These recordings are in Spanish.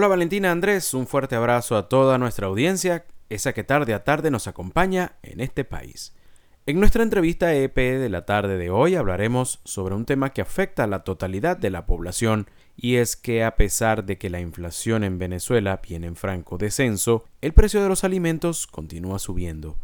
Hola Valentina Andrés, un fuerte abrazo a toda nuestra audiencia, esa que tarde a tarde nos acompaña en este país. En nuestra entrevista EP de la tarde de hoy hablaremos sobre un tema que afecta a la totalidad de la población y es que a pesar de que la inflación en Venezuela viene en franco descenso, el precio de los alimentos continúa subiendo.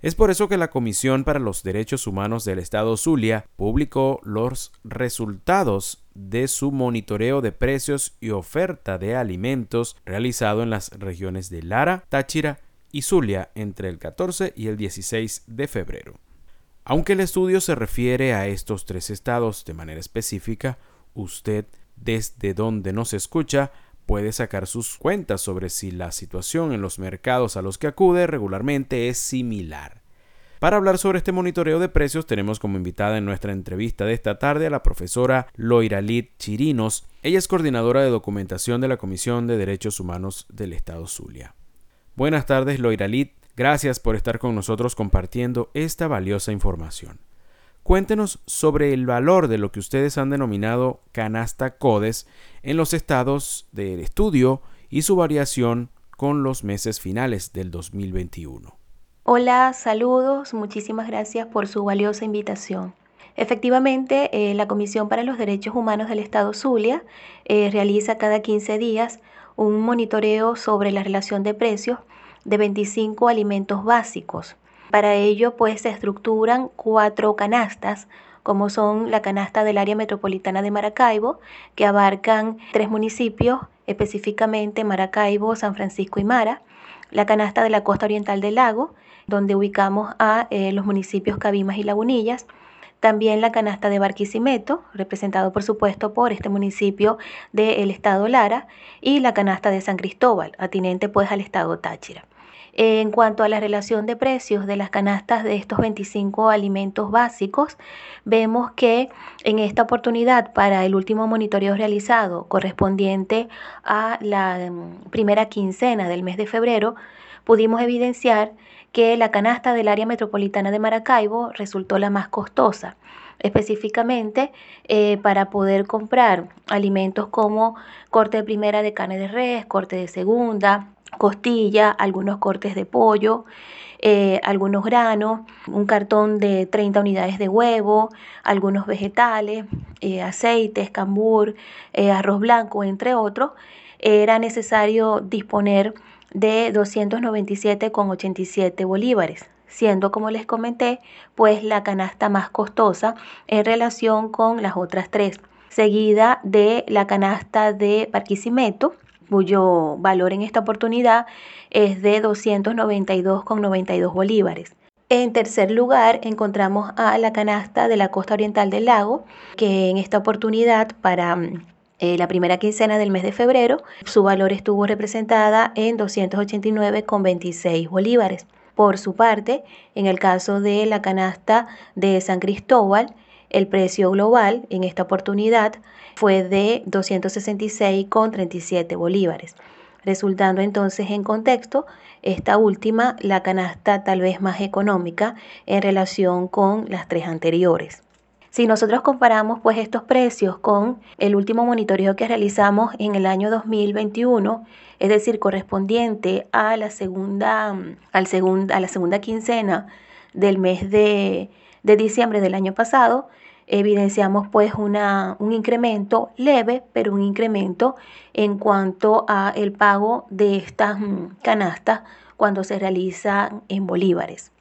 Es por eso que la Comisión para los Derechos Humanos del Estado Zulia publicó los resultados de su monitoreo de precios y oferta de alimentos realizado en las regiones de Lara, Táchira y Zulia entre el 14 y el 16 de febrero. Aunque el estudio se refiere a estos tres estados de manera específica, usted, desde donde nos escucha, puede sacar sus cuentas sobre si la situación en los mercados a los que acude regularmente es similar. Para hablar sobre este monitoreo de precios tenemos como invitada en nuestra entrevista de esta tarde a la profesora Loiralit Chirinos. Ella es coordinadora de documentación de la Comisión de Derechos Humanos del Estado Zulia. Buenas tardes Loiralit, gracias por estar con nosotros compartiendo esta valiosa información. Cuéntenos sobre el valor de lo que ustedes han denominado canasta CODES en los estados del estudio y su variación con los meses finales del 2021. Hola, saludos, muchísimas gracias por su valiosa invitación. Efectivamente, eh, la Comisión para los Derechos Humanos del Estado Zulia eh, realiza cada 15 días un monitoreo sobre la relación de precios de 25 alimentos básicos para ello, pues se estructuran cuatro canastas, como son la canasta del área metropolitana de Maracaibo, que abarcan tres municipios, específicamente Maracaibo, San Francisco y Mara, la canasta de la costa oriental del lago, donde ubicamos a eh, los municipios Cabimas y Lagunillas, también la canasta de Barquisimeto, representado por supuesto por este municipio del estado Lara, y la canasta de San Cristóbal, atinente pues al estado Táchira. En cuanto a la relación de precios de las canastas de estos 25 alimentos básicos, vemos que en esta oportunidad para el último monitoreo realizado correspondiente a la mm, primera quincena del mes de febrero, pudimos evidenciar que la canasta del área metropolitana de Maracaibo resultó la más costosa específicamente eh, para poder comprar alimentos como corte de primera de carne de res, corte de segunda, costilla, algunos cortes de pollo, eh, algunos granos, un cartón de 30 unidades de huevo, algunos vegetales, eh, aceites, cambur, eh, arroz blanco, entre otros, era necesario disponer de 297,87 bolívares, siendo, como les comenté, pues la canasta más costosa en relación con las otras tres, seguida de la canasta de Barquisimeto, cuyo valor en esta oportunidad es de 292,92 bolívares. En tercer lugar, encontramos a la canasta de la costa oriental del lago, que en esta oportunidad para mm, eh, la primera quincena del mes de febrero, su valor estuvo representada en 289,26 bolívares. Por su parte, en el caso de la canasta de San Cristóbal, el precio global en esta oportunidad fue de 266,37 bolívares, resultando entonces en contexto esta última la canasta tal vez más económica en relación con las tres anteriores. Si nosotros comparamos pues estos precios con el último monitoreo que realizamos en el año 2021, es decir, correspondiente a la segunda, al a la segunda quincena del mes de, de diciembre del año pasado, evidenciamos pues una, un incremento leve, pero un incremento en cuanto a el pago de estas mm, canastas cuando se realiza en bolívares.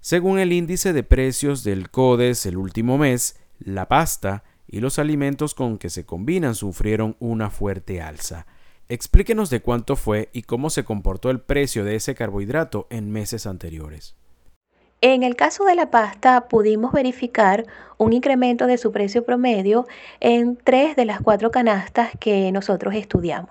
Según el índice de precios del CODES el último mes, la pasta y los alimentos con que se combinan sufrieron una fuerte alza. Explíquenos de cuánto fue y cómo se comportó el precio de ese carbohidrato en meses anteriores. En el caso de la pasta pudimos verificar un incremento de su precio promedio en tres de las cuatro canastas que nosotros estudiamos,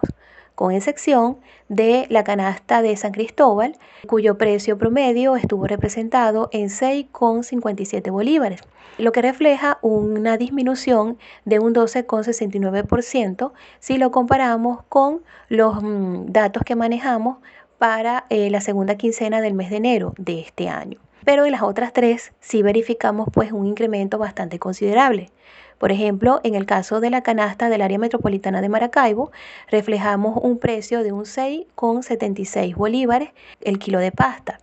con excepción de la canasta de San Cristóbal, cuyo precio promedio estuvo representado en 6,57 bolívares, lo que refleja una disminución de un 12,69% si lo comparamos con los mm, datos que manejamos para eh, la segunda quincena del mes de enero de este año. Pero en las otras tres sí verificamos pues un incremento bastante considerable. Por ejemplo, en el caso de la canasta del área metropolitana de Maracaibo, reflejamos un precio de un 6,76 bolívares el kilo de pasta.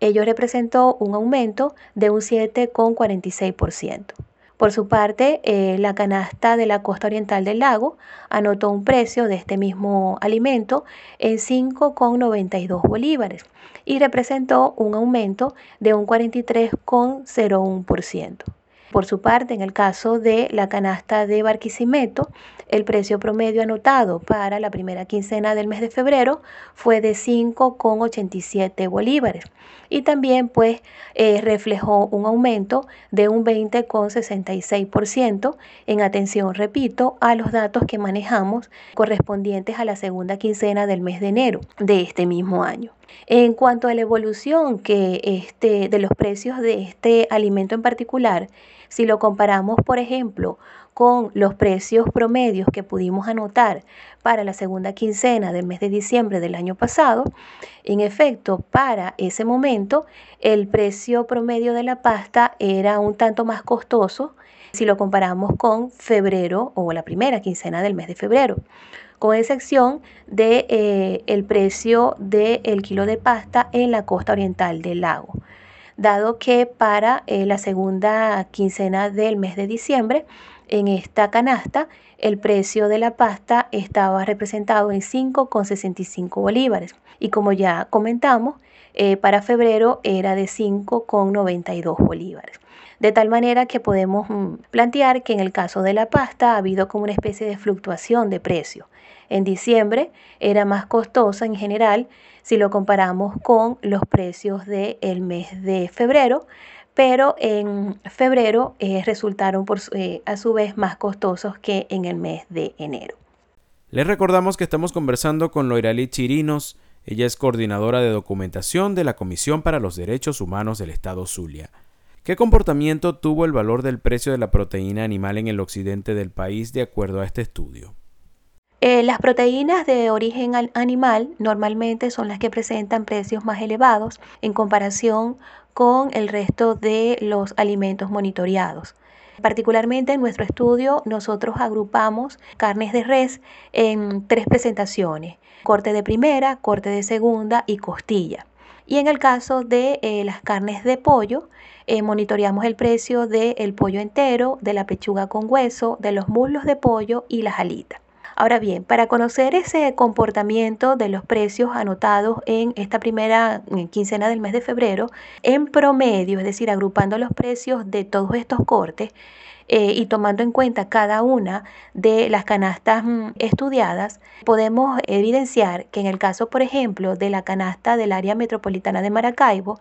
Ello representó un aumento de un 7,46%. Por su parte, eh, la canasta de la costa oriental del lago anotó un precio de este mismo alimento en 5,92 bolívares y representó un aumento de un 43,01%. Por su parte, en el caso de la canasta de Barquisimeto, el precio promedio anotado para la primera quincena del mes de febrero fue de 5,87 bolívares y también pues eh, reflejó un aumento de un 20,66% en atención, repito, a los datos que manejamos correspondientes a la segunda quincena del mes de enero de este mismo año. En cuanto a la evolución que este, de los precios de este alimento en particular, si lo comparamos, por ejemplo, con los precios promedios que pudimos anotar para la segunda quincena del mes de diciembre del año pasado, en efecto, para ese momento el precio promedio de la pasta era un tanto más costoso si lo comparamos con febrero o la primera quincena del mes de febrero con excepción de eh, el precio del kilo de pasta en la costa oriental del lago dado que para eh, la segunda quincena del mes de diciembre, en esta canasta, el precio de la pasta estaba representado en 5,65 bolívares y como ya comentamos, eh, para febrero era de 5,92 bolívares. De tal manera que podemos mm, plantear que en el caso de la pasta ha habido como una especie de fluctuación de precio. En diciembre era más costosa en general si lo comparamos con los precios del mes de febrero, pero en febrero eh, resultaron eh, a su vez más costosos que en el mes de enero. Les recordamos que estamos conversando con Loirali Chirinos, ella es coordinadora de documentación de la Comisión para los Derechos Humanos del Estado Zulia. ¿Qué comportamiento tuvo el valor del precio de la proteína animal en el occidente del país de acuerdo a este estudio? Eh, las proteínas de origen animal normalmente son las que presentan precios más elevados en comparación con el resto de los alimentos monitoreados. Particularmente en nuestro estudio nosotros agrupamos carnes de res en tres presentaciones, corte de primera, corte de segunda y costilla. Y en el caso de eh, las carnes de pollo, eh, monitoreamos el precio del pollo entero, de la pechuga con hueso, de los muslos de pollo y las alitas. Ahora bien, para conocer ese comportamiento de los precios anotados en esta primera quincena del mes de febrero, en promedio, es decir, agrupando los precios de todos estos cortes, eh, y tomando en cuenta cada una de las canastas mm, estudiadas, podemos evidenciar que en el caso, por ejemplo, de la canasta del área metropolitana de Maracaibo,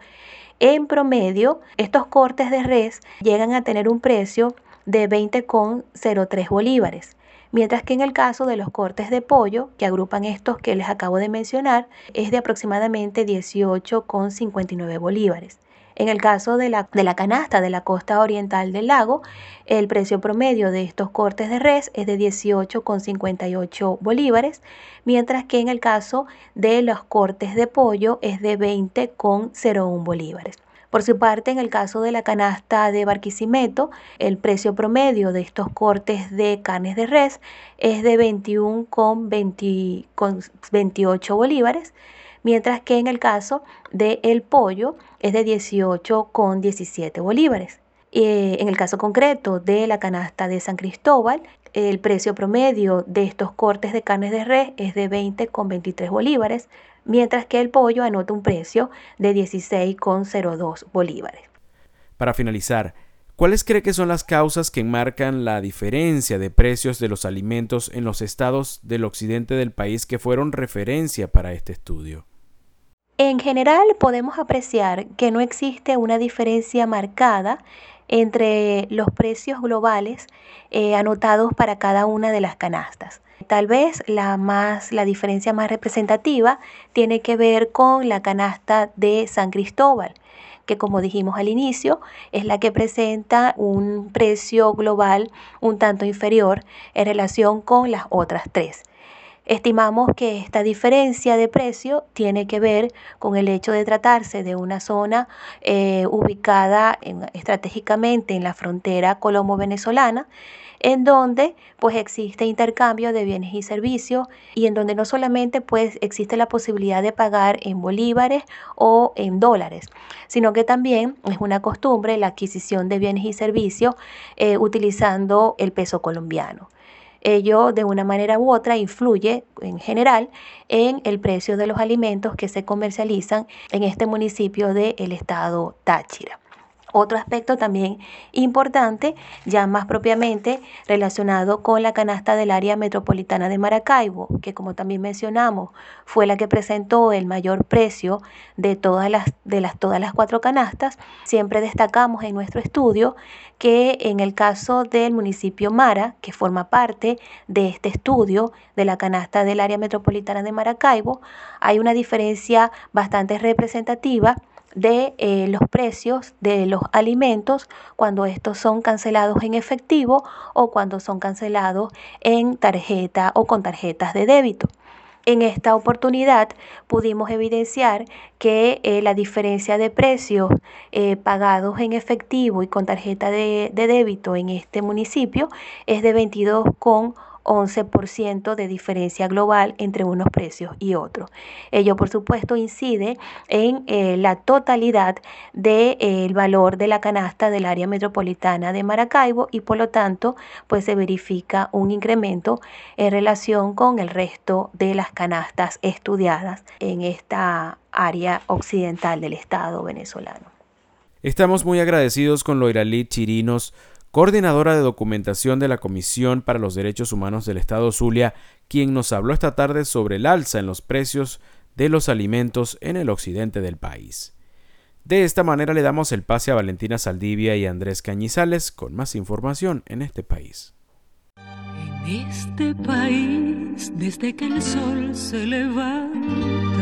en promedio, estos cortes de res llegan a tener un precio de 20,03 bolívares mientras que en el caso de los cortes de pollo, que agrupan estos que les acabo de mencionar, es de aproximadamente 18,59 bolívares. En el caso de la, de la, canasta de la costa oriental del lago, el precio promedio de estos cortes de res es de 18,58 bolívares, mientras que en el caso de los cortes de pollo es de 20,01 bolívares. Por su parte, en el caso de la canasta de Barquisimeto, el precio promedio de estos cortes de carnes de res es de 21,28 bolívares, mientras que en el caso del pollo es de 18,17 bolívares. Eh, en el caso concreto de la canasta de San Cristóbal, el precio promedio de estos cortes de carnes de res es de 20,23 bolívares, mientras que el pollo anota un precio de 16,02 bolívares. Para finalizar, ¿cuáles cree que son las causas que enmarcan la diferencia de precios de los alimentos en los estados del occidente del país que fueron referencia para este estudio? En general podemos apreciar que no existe una diferencia marcada entre los precios globales eh, anotados para cada una de las canastas. Tal vez la, más, la diferencia más representativa tiene que ver con la canasta de San Cristóbal, que como dijimos al inicio, es la que presenta un precio global un tanto inferior en relación con las otras tres. Estimamos que esta diferencia de precio tiene que ver con el hecho de tratarse de una zona eh, ubicada estratégicamente en la frontera colombo-venezolana, en donde pues existe intercambio de bienes y servicios y en donde no solamente pues existe la posibilidad de pagar en bolívares o en dólares, sino que también es una costumbre la adquisición de bienes y servicios eh, utilizando el peso colombiano ello de una manera u otra influye en general en el precio de los alimentos que se comercializan en este municipio del estado Táchira. Otro aspecto también importante, ya más propiamente relacionado con la canasta del área metropolitana de Maracaibo, que como también mencionamos, fue la que presentó el mayor precio de todas las, de las, todas las cuatro canastas. Siempre destacamos en nuestro estudio que en el caso del municipio Mara, que forma parte de este estudio de la canasta del área metropolitana de Maracaibo, hay una diferencia bastante representativa de eh, los precios de los alimentos cuando estos son cancelados en efectivo o cuando son cancelados en tarjeta o con tarjetas de débito. En esta oportunidad pudimos evidenciar que eh, la diferencia de precios eh, pagados en efectivo y con tarjeta de, de, débito en este municipio es de 22,8 11% de diferencia global entre unos precios y otros. Ello, por supuesto, incide en eh, la totalidad del de, eh, valor de la canasta del área metropolitana de Maracaibo y, por lo tanto, pues se verifica un incremento en relación con el resto de las canastas estudiadas en esta área occidental del Estado venezolano. Estamos muy agradecidos con Loiralit Chirinos coordinadora de documentación de la Comisión para los Derechos Humanos del Estado Zulia, quien nos habló esta tarde sobre el alza en los precios de los alimentos en el occidente del país. De esta manera le damos el pase a Valentina Saldivia y Andrés Cañizales con más información en este país. En este país, desde que el sol se levanta,